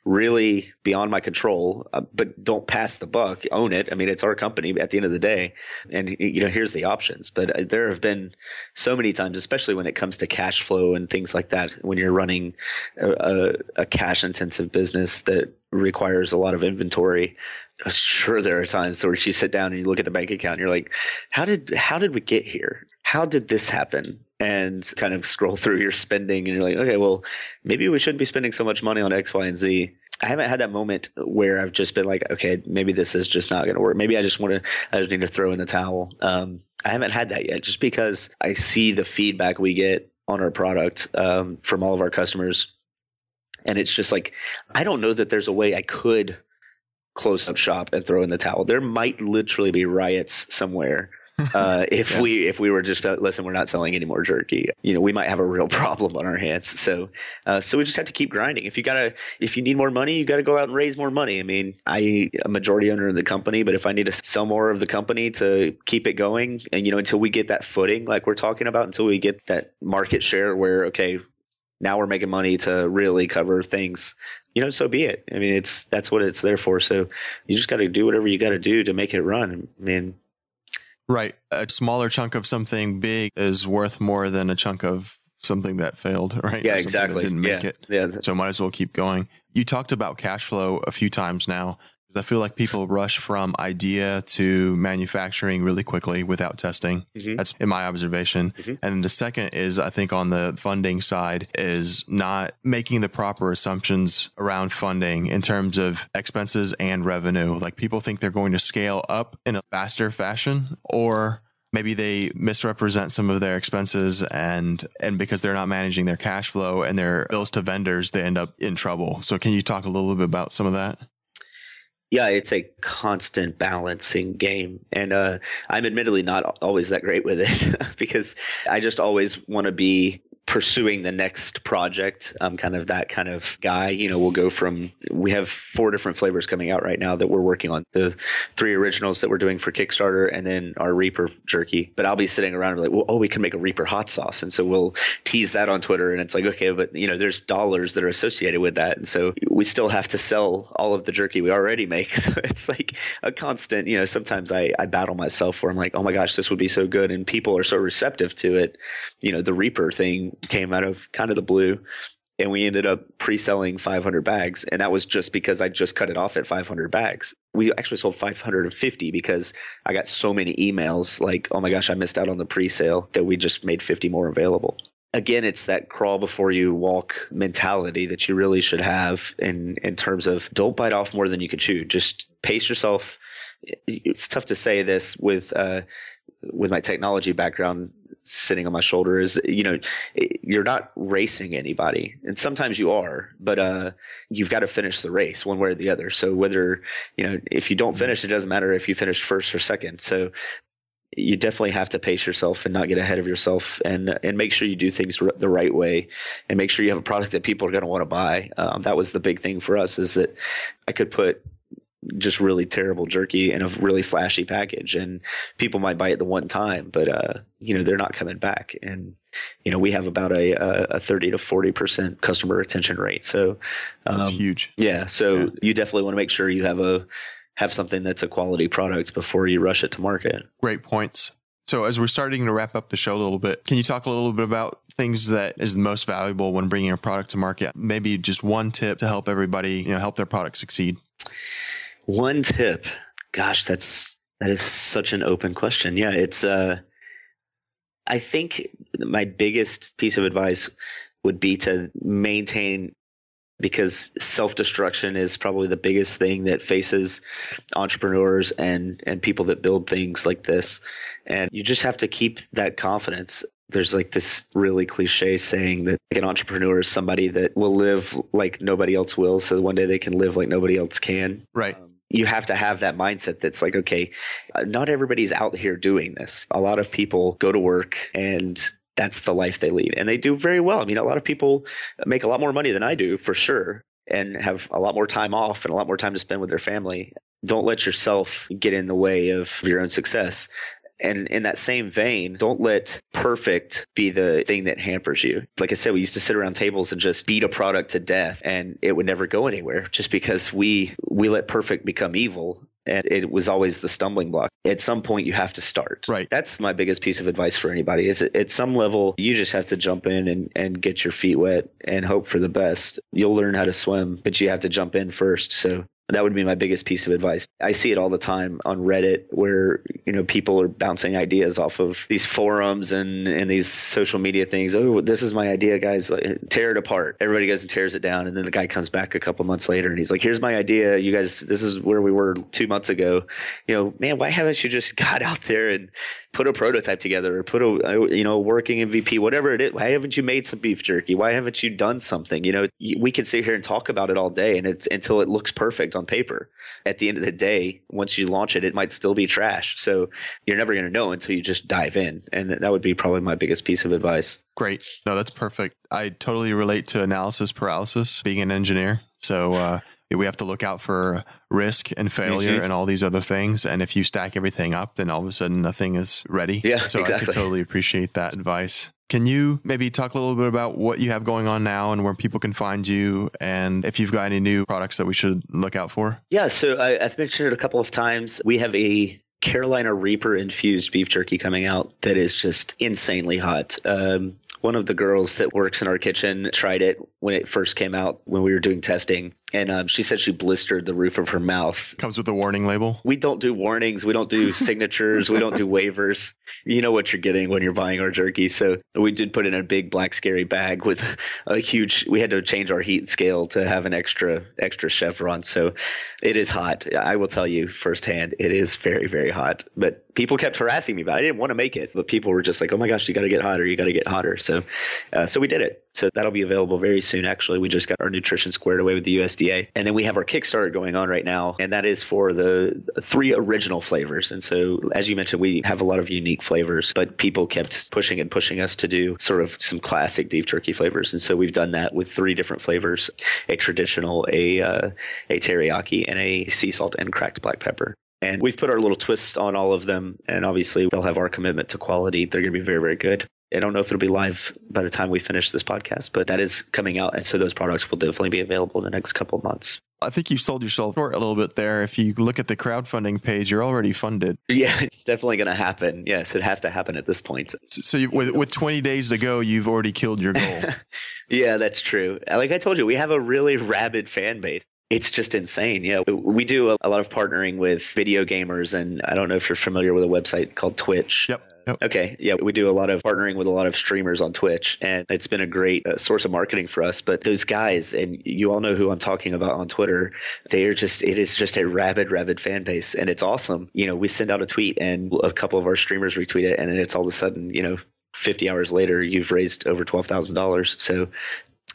Speaker 4: really beyond my control, uh, but don't pass the buck. Own it. I mean, it's our company at the end of the day. And, you know, here's the options. But uh, there have been so many times, especially when it comes to cash flow and things like that, when you're running a, a, a cash intensive business that requires a lot of inventory. Sure, there are times where you sit down and you look at the bank account and you're like, how did, how did we get here? How did this happen? And kind of scroll through your spending and you're like, okay, well, maybe we shouldn't be spending so much money on X, Y, and Z. I haven't had that moment where I've just been like, okay, maybe this is just not going to work. Maybe I just want to, I just need to throw in the towel. Um, I haven't had that yet, just because I see the feedback we get on our product um, from all of our customers, and it's just like, I don't know that there's a way I could close up shop and throw in the towel. There might literally be riots somewhere Uh, if yeah. we if we were just listen, we're not selling any more jerky. You know, we might have a real problem on our hands. So uh, so we just have to keep grinding. If you gotta if you need more money, you got to go out and raise more money. I mean, I a majority owner in the company, but if I need to sell more of the company to keep it going, and you know, until we get that footing, like we're talking about, until we get that market share where okay, now we're making money to really cover things you know so be it. I mean it's that's what it's there for. So you just got to do whatever you got to do to make it run. I mean
Speaker 2: right. A smaller chunk of something big is worth more than a chunk of something that failed right?
Speaker 4: Yeah exactly.
Speaker 2: didn't make
Speaker 4: yeah.
Speaker 2: it.
Speaker 4: Yeah.
Speaker 2: So might as well keep going. You talked about cash flow a few times now I feel like people rush from idea to manufacturing really quickly without testing. Mm-hmm. That's in my observation. Mm-hmm. And the second is, I think, on the funding side, is not making the proper assumptions around funding in terms of expenses and revenue. Like people think they're going to scale up in a faster fashion or maybe they misrepresent some of their expenses and and because they're not managing their cash flow and their bills to vendors they end up in trouble so can you talk a little bit about some of that
Speaker 4: yeah, it's a constant balancing game. And uh, I'm admittedly not always that great with it because I just always want to be pursuing the next project. I'm kind of that kind of guy. You know, we'll go from we have four different flavors coming out right now that we're working on. The three originals that we're doing for Kickstarter, and then our Reaper jerky. But I'll be sitting around and like, well, oh, we can make a Reaper hot sauce, and so we'll tease that on Twitter, and it's like, okay, but you know, there's dollars that are associated with that, and so we still have to sell all of the jerky we already make. So it's like a constant. You know, sometimes I I battle myself where I'm like, oh my gosh, this would be so good, and people are so receptive to it. You know, the Reaper thing came out of kind of the blue and we ended up pre-selling 500 bags. And that was just because i just cut it off at 500 bags. We actually sold 550 because i got so many emails like oh my gosh i missed out on the pre-sale that we just made 50 more available. Again it's that crawl before you walk mentality that you really should have in in terms of don't bite off more than you can chew. Just pace yourself. It's tough to say this with uh, with my technology background sitting on my shoulder is you know you're not racing anybody. And sometimes you are but uh you've got to finish the race one way or the other. So whether you know if you don't finish it doesn't matter if you finish first or second. So you definitely have to pace yourself and not get ahead of yourself and and make sure you do things r- the right way and make sure you have a product that people are going to want to buy. Um, that was the big thing for us is that i could put just really terrible jerky in a really flashy package and people might buy it the one time but uh you know they're not coming back. And you know we have about a a 30 to 40 percent customer retention rate. So
Speaker 2: um, that's huge.
Speaker 4: yeah so yeah. you definitely want to make sure you have a have something that's a quality product before you rush it to market.
Speaker 2: Great points. So as we're starting to wrap up the show a little bit can you talk a little bit about things that is the most valuable when bringing a product to market? Maybe just one tip to help everybody you know help their product succeed
Speaker 4: one tip. Gosh, that's that is such an open question. Yeah, it's uh I think my biggest piece of advice would be to maintain because self-destruction is probably the biggest thing that faces entrepreneurs and and people that build things like this and you just have to keep that confidence there's like this really cliche saying that like an entrepreneur is somebody that will live like nobody else will so one day they can live like nobody else can
Speaker 2: right um,
Speaker 4: you have to have that mindset that's like, okay, uh, not everybody's out here doing this. A lot of people go to work and that's the life they lead and they do very well. I mean, a lot of people make a lot more money than I do for sure and have a lot more time off and a lot more time to spend with their family. Don't let yourself get in the way of your own success. And in that same vein, don't let perfect be the thing that hampers you. Like I said, we used to sit around tables and just beat a product to death and it would never go anywhere just because we we let perfect become evil and it was always the stumbling block. At some point, you have to start.
Speaker 2: Right.
Speaker 4: That's my biggest piece of advice for anybody. Is at some level, you just have to jump in and, and get your feet wet and hope for the best. You'll learn how to swim, but you have to jump in first. So that would be my biggest piece of advice. I see it all the time on Reddit where, you know, people are bouncing ideas off of these forums and, and these social media things. Oh, this is my idea, guys. Like, tear it apart. Everybody goes and tears it down. And then the guy comes back a couple months later and he's like, here's my idea. You guys, this is where we were two months ago. You know, man, why haven't you just got out there and put a prototype together or put a, you know, working MVP, whatever it is? Why haven't you made some beef jerky? Why haven't you done something? You know, we can sit here and talk about it all day and it's until it looks perfect on paper. At the end of the day, once you launch it, it might still be trash. So you're never going to know until you just dive in. And that would be probably my biggest piece of advice.
Speaker 2: Great. No, that's perfect. I totally relate to analysis paralysis being an engineer. So, uh, we have to look out for risk and failure mm-hmm. and all these other things. And if you stack everything up, then all of a sudden nothing is ready.
Speaker 4: Yeah,
Speaker 2: so
Speaker 4: exactly.
Speaker 2: I could totally appreciate that advice. Can you maybe talk a little bit about what you have going on now and where people can find you and if you've got any new products that we should look out for?
Speaker 4: Yeah, so I, have mentioned it a couple of times. We have a Carolina Reaper infused beef jerky coming out that is just insanely hot. Um, one of the girls that works in our kitchen tried it when it first came out when we were doing testing and um, she said she blistered the roof of her mouth.
Speaker 2: Comes with a warning label.
Speaker 4: We don't do warnings. We don't do signatures. we don't do waivers. You know what you're getting when you're buying our jerky. So we did put in a big black scary bag with a huge. We had to change our heat scale to have an extra extra chevron. So it is hot. I will tell you firsthand, it is very very hot. But people kept harassing me about. it. I didn't want to make it, but people were just like, "Oh my gosh, you got to get hotter. You got to get hotter." So, uh, so we did it. So that'll be available very soon. Actually, we just got our nutrition squared away with the USDA, and then we have our Kickstarter going on right now, and that is for the three original flavors. And so, as you mentioned, we have a lot of unique flavors, but people kept pushing and pushing us to do sort of some classic beef jerky flavors, and so we've done that with three different flavors: a traditional, a uh, a teriyaki, and a sea salt and cracked black pepper. And we've put our little twists on all of them. And obviously, they'll have our commitment to quality. They're going to be very, very good. I don't know if it'll be live by the time we finish this podcast, but that is coming out. And so those products will definitely be available in the next couple of months.
Speaker 2: I think you sold yourself short a little bit there. If you look at the crowdfunding page, you're already funded.
Speaker 4: Yeah, it's definitely going to happen. Yes, it has to happen at this point.
Speaker 2: So, so you, with, with 20 days to go, you've already killed your goal.
Speaker 4: yeah, that's true. Like I told you, we have a really rabid fan base it's just insane. Yeah, we do a, lot of partnering with video gamers, and I don't know if you're familiar with a website called Twitch.
Speaker 2: Yep. Yep.
Speaker 4: Okay. Yeah, we do a lot of partnering with a lot of streamers on Twitch, and it's been a great uh, source of marketing for us. But those guys, and you all know who I'm talking about on Twitter, they are just, it is just a rabid, rabid fan base, and it's awesome. You know, we send out a tweet, and a couple of our streamers retweet it, and then it's all of a sudden, you know, 50 hours later, you've raised over $12,000. So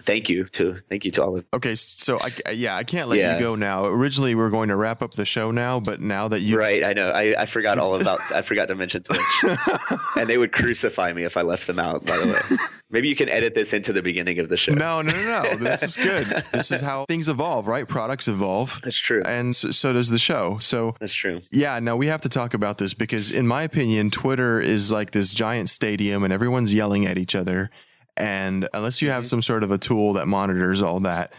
Speaker 4: thank you to thank you to all of
Speaker 2: okay so i yeah i can't let yeah. you go now. Originally we are going to wrap up the show now but now that you
Speaker 4: right i know. I, I forgot all about i forgot to mention twitch. And they would crucify me if i left them out by the way. Maybe you can edit this into the beginning of the show.
Speaker 2: No no no no. This is good. This is how things evolve right? Products evolve.
Speaker 4: That's true.
Speaker 2: And so, so does the show. So
Speaker 4: that's true.
Speaker 2: yeah no we have to talk about this because in my opinion twitter is like this giant stadium and everyone's yelling at each other and unless you have mm-hmm. some sort of a tool that monitors all that,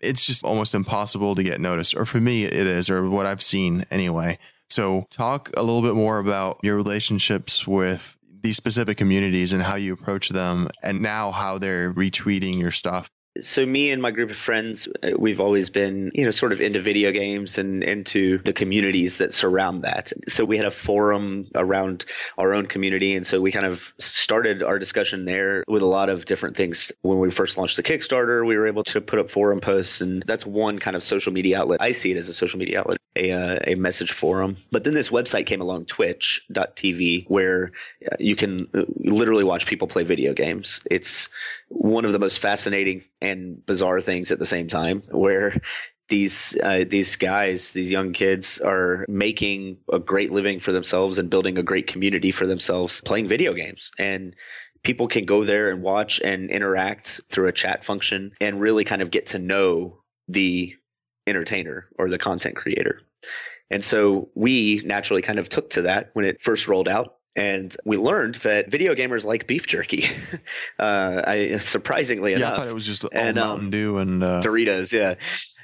Speaker 2: it's just almost impossible to get noticed. Or for me, it is, or what I've seen anyway. So, talk a little bit more about your relationships with these specific communities and how you approach them, and now how they're retweeting your stuff
Speaker 4: so me and my group of friends uh, we've always been you know sort of into video games and into the communities that surround that. So we had a forum around our own community. And so we kind of started our discussion there with a lot of different things. When we first launched the kickstarter we were able to put up forum posts. And that's one kind of social media outlet. I see it as a social media outlet a, uh, a message forum. But then this website came along twitch.tv where uh, you can uh, literally watch people play video games. It's one of the most fascinating and bizarre things at the same time where these uh, these guys, these young kids, are making a great living for themselves and building a great community for themselves playing video games. And people can go there and watch and interact through a chat function and really kind of get to know the entertainer or the content creator. And so we naturally kind of took to that when it first rolled out and we learned that video gamers like beef jerky. uh, I surprisingly
Speaker 2: yeah,
Speaker 4: enough.
Speaker 2: I thought it was just all and, um, Mountain Dew and uh...
Speaker 4: Doritos. Yeah.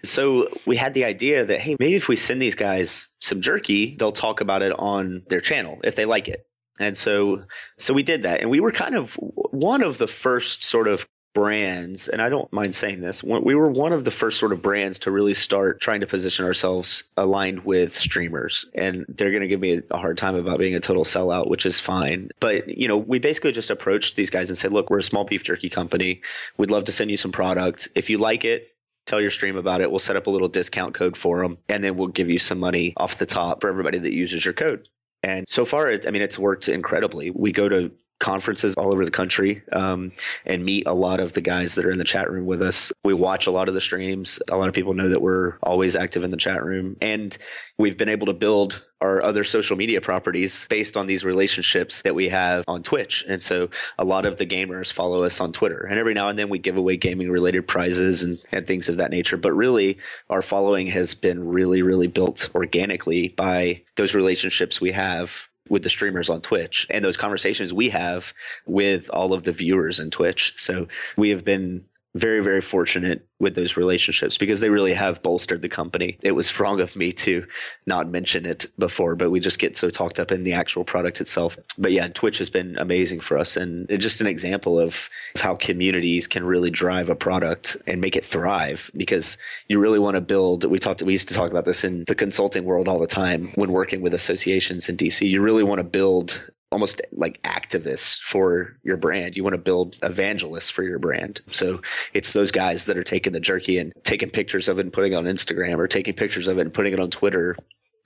Speaker 4: So we had the idea that hey, maybe if we send these guys some jerky, they'll talk about it on their channel if they like it. And so so we did that, and we were kind of one of the first sort of brands, and I don't mind saying this, we were one of the first sort of brands to really start trying to position ourselves aligned with streamers. And they're going to give me a hard time about being a total sellout, which is fine. But, you know, we basically just approached these guys and said, look, we're a small beef jerky company. We'd love to send you some products. If you like it, tell your stream about it. We'll set up a little discount code for them, and then we'll give you some money off the top for everybody that uses your code. And so far, I mean, it's worked incredibly. We go to conferences all over the country um, and meet a lot of the guys that are in the chat room with us. We watch a lot of the streams. A lot of people know that we're always active in the chat room. And we've been able to build our other social media properties based on these relationships that we have on Twitch. And so a lot of the gamers follow us on Twitter. And every now and then we give away gaming related prizes and, and things of that nature. But really, our following has been really, really built organically by those relationships we have with the streamers on Twitch and those conversations we have with all of the viewers in Twitch. So we have been very, very fortunate with those relationships because they really have bolstered the company. It was wrong of me to not mention it before, but we just get so talked up in the actual product itself. But yeah, Twitch has been amazing for us and just an example of how communities can really drive a product and make it thrive because you really want to build we talked we used to talk about this in the consulting world all the time when working with associations in DC. You really want to build almost like activists for your brand. You want to build evangelists for your brand. So it's those guys that are taking the jerky and taking pictures of it and putting it on Instagram or taking pictures of it and putting it on Twitter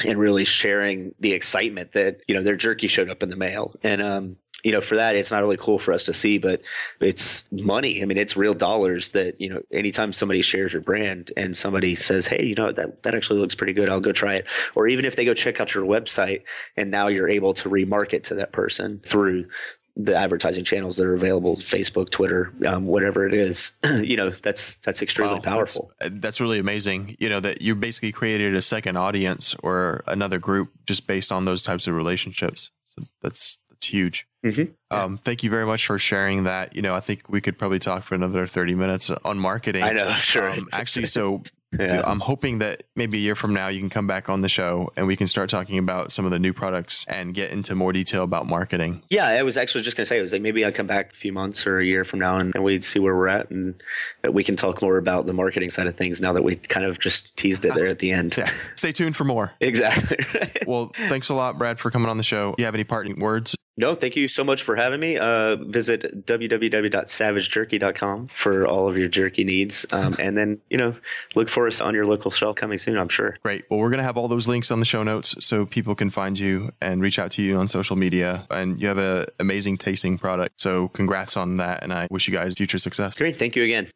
Speaker 4: and really sharing the excitement that, you know, their jerky showed up in the mail. And um you know, for that, it's not really cool for us to see, but it's money. I mean, it's real dollars that, you know, anytime somebody shares your brand and somebody says, Hey, you know, that, that actually looks pretty good. I'll go try it. Or even if they go check out your website and now you're able to remarket to that person through the advertising channels that are available facebook twitter um, whatever it is you know that's that's extremely wow, powerful
Speaker 2: that's, that's, really amazing you know that you basically created a second audience or another group just based on those types of relationships so that's that's huge Mm-hmm. Um, thank you very much for sharing that. You know, I think we could probably talk for another 30 minutes on marketing.
Speaker 4: I know, sure.
Speaker 2: Um, actually, so yeah. I'm hoping that maybe a year from now you can come back on the show and we can start talking about some of the new products and get into more detail about marketing.
Speaker 4: Yeah, I was actually just going to say, it was like maybe I'll come back a few months or a year from now and, and we'd see where we're at and we can talk more about the marketing side of things now that we kind of just teased it there at the end.
Speaker 2: Yeah. Stay tuned for more.
Speaker 4: Exactly.
Speaker 2: well, thanks a lot, Brad, for coming on the show. Do you have any parting words?
Speaker 4: No, thank you so much for having me. Uh, visit www.savagejerky.com for all of your jerky needs. Um, and then, you know, look for us on your local shelf coming soon, I'm sure.
Speaker 2: Great. Well, we're going to have all those links on the show notes so people can find you and reach out to you on social media. And you have an amazing tasting product. So congrats on that. And I wish you guys future success.
Speaker 4: Great. Thank you again.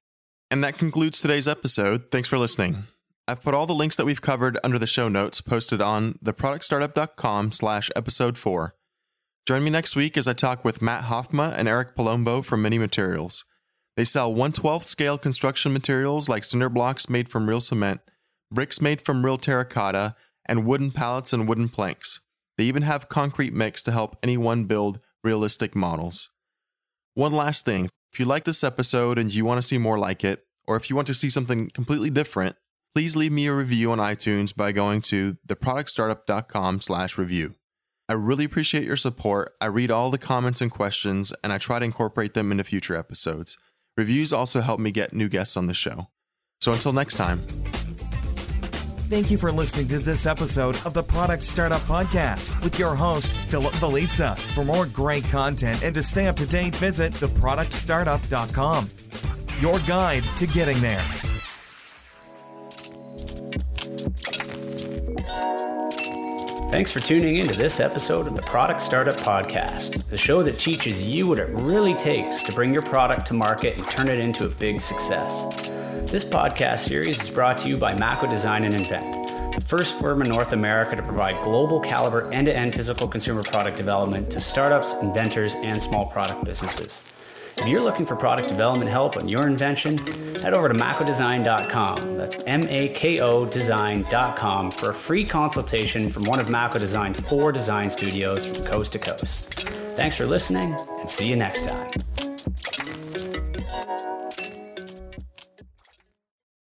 Speaker 2: And that concludes today's episode. Thanks for listening. I've put all the links that we've covered under the show notes posted on theproductstartup.com slash episode four. Join me next week as I talk with Matt Hoffma and Eric Palombo from Mini Materials. They sell 112th scale construction materials like cinder blocks made from real cement, bricks made from real terracotta, and wooden pallets and wooden planks. They even have concrete mix to help anyone build realistic models. One last thing if you like this episode and you want to see more like it, or if you want to see something completely different, please leave me a review on iTunes by going to theproductstartup.com/review. I really appreciate your support. I read all the comments and questions, and I try to incorporate them into future episodes. Reviews also help me get new guests on the show. So until next time.
Speaker 3: Thank you for listening to this episode of the Product Startup Podcast with your host, Philip Valitza. For more great content and to stay up to date, visit theproductstartup.com, your guide to getting there.
Speaker 1: Thanks for tuning in to this episode of the Product Startup Podcast, the show that teaches you what it really takes to bring your product to market and turn it into a big success. This podcast series is brought to you by Mako Design and Invent, the first firm in North America to provide global caliber end-to-end physical consumer product development to startups, inventors, and small product businesses. If you're looking for product development help on your invention, head over to makodesign.com. That's M-A-K-O design.com for a free consultation from one of Mako Design's four design studios from coast to coast. Thanks for listening and see you next time.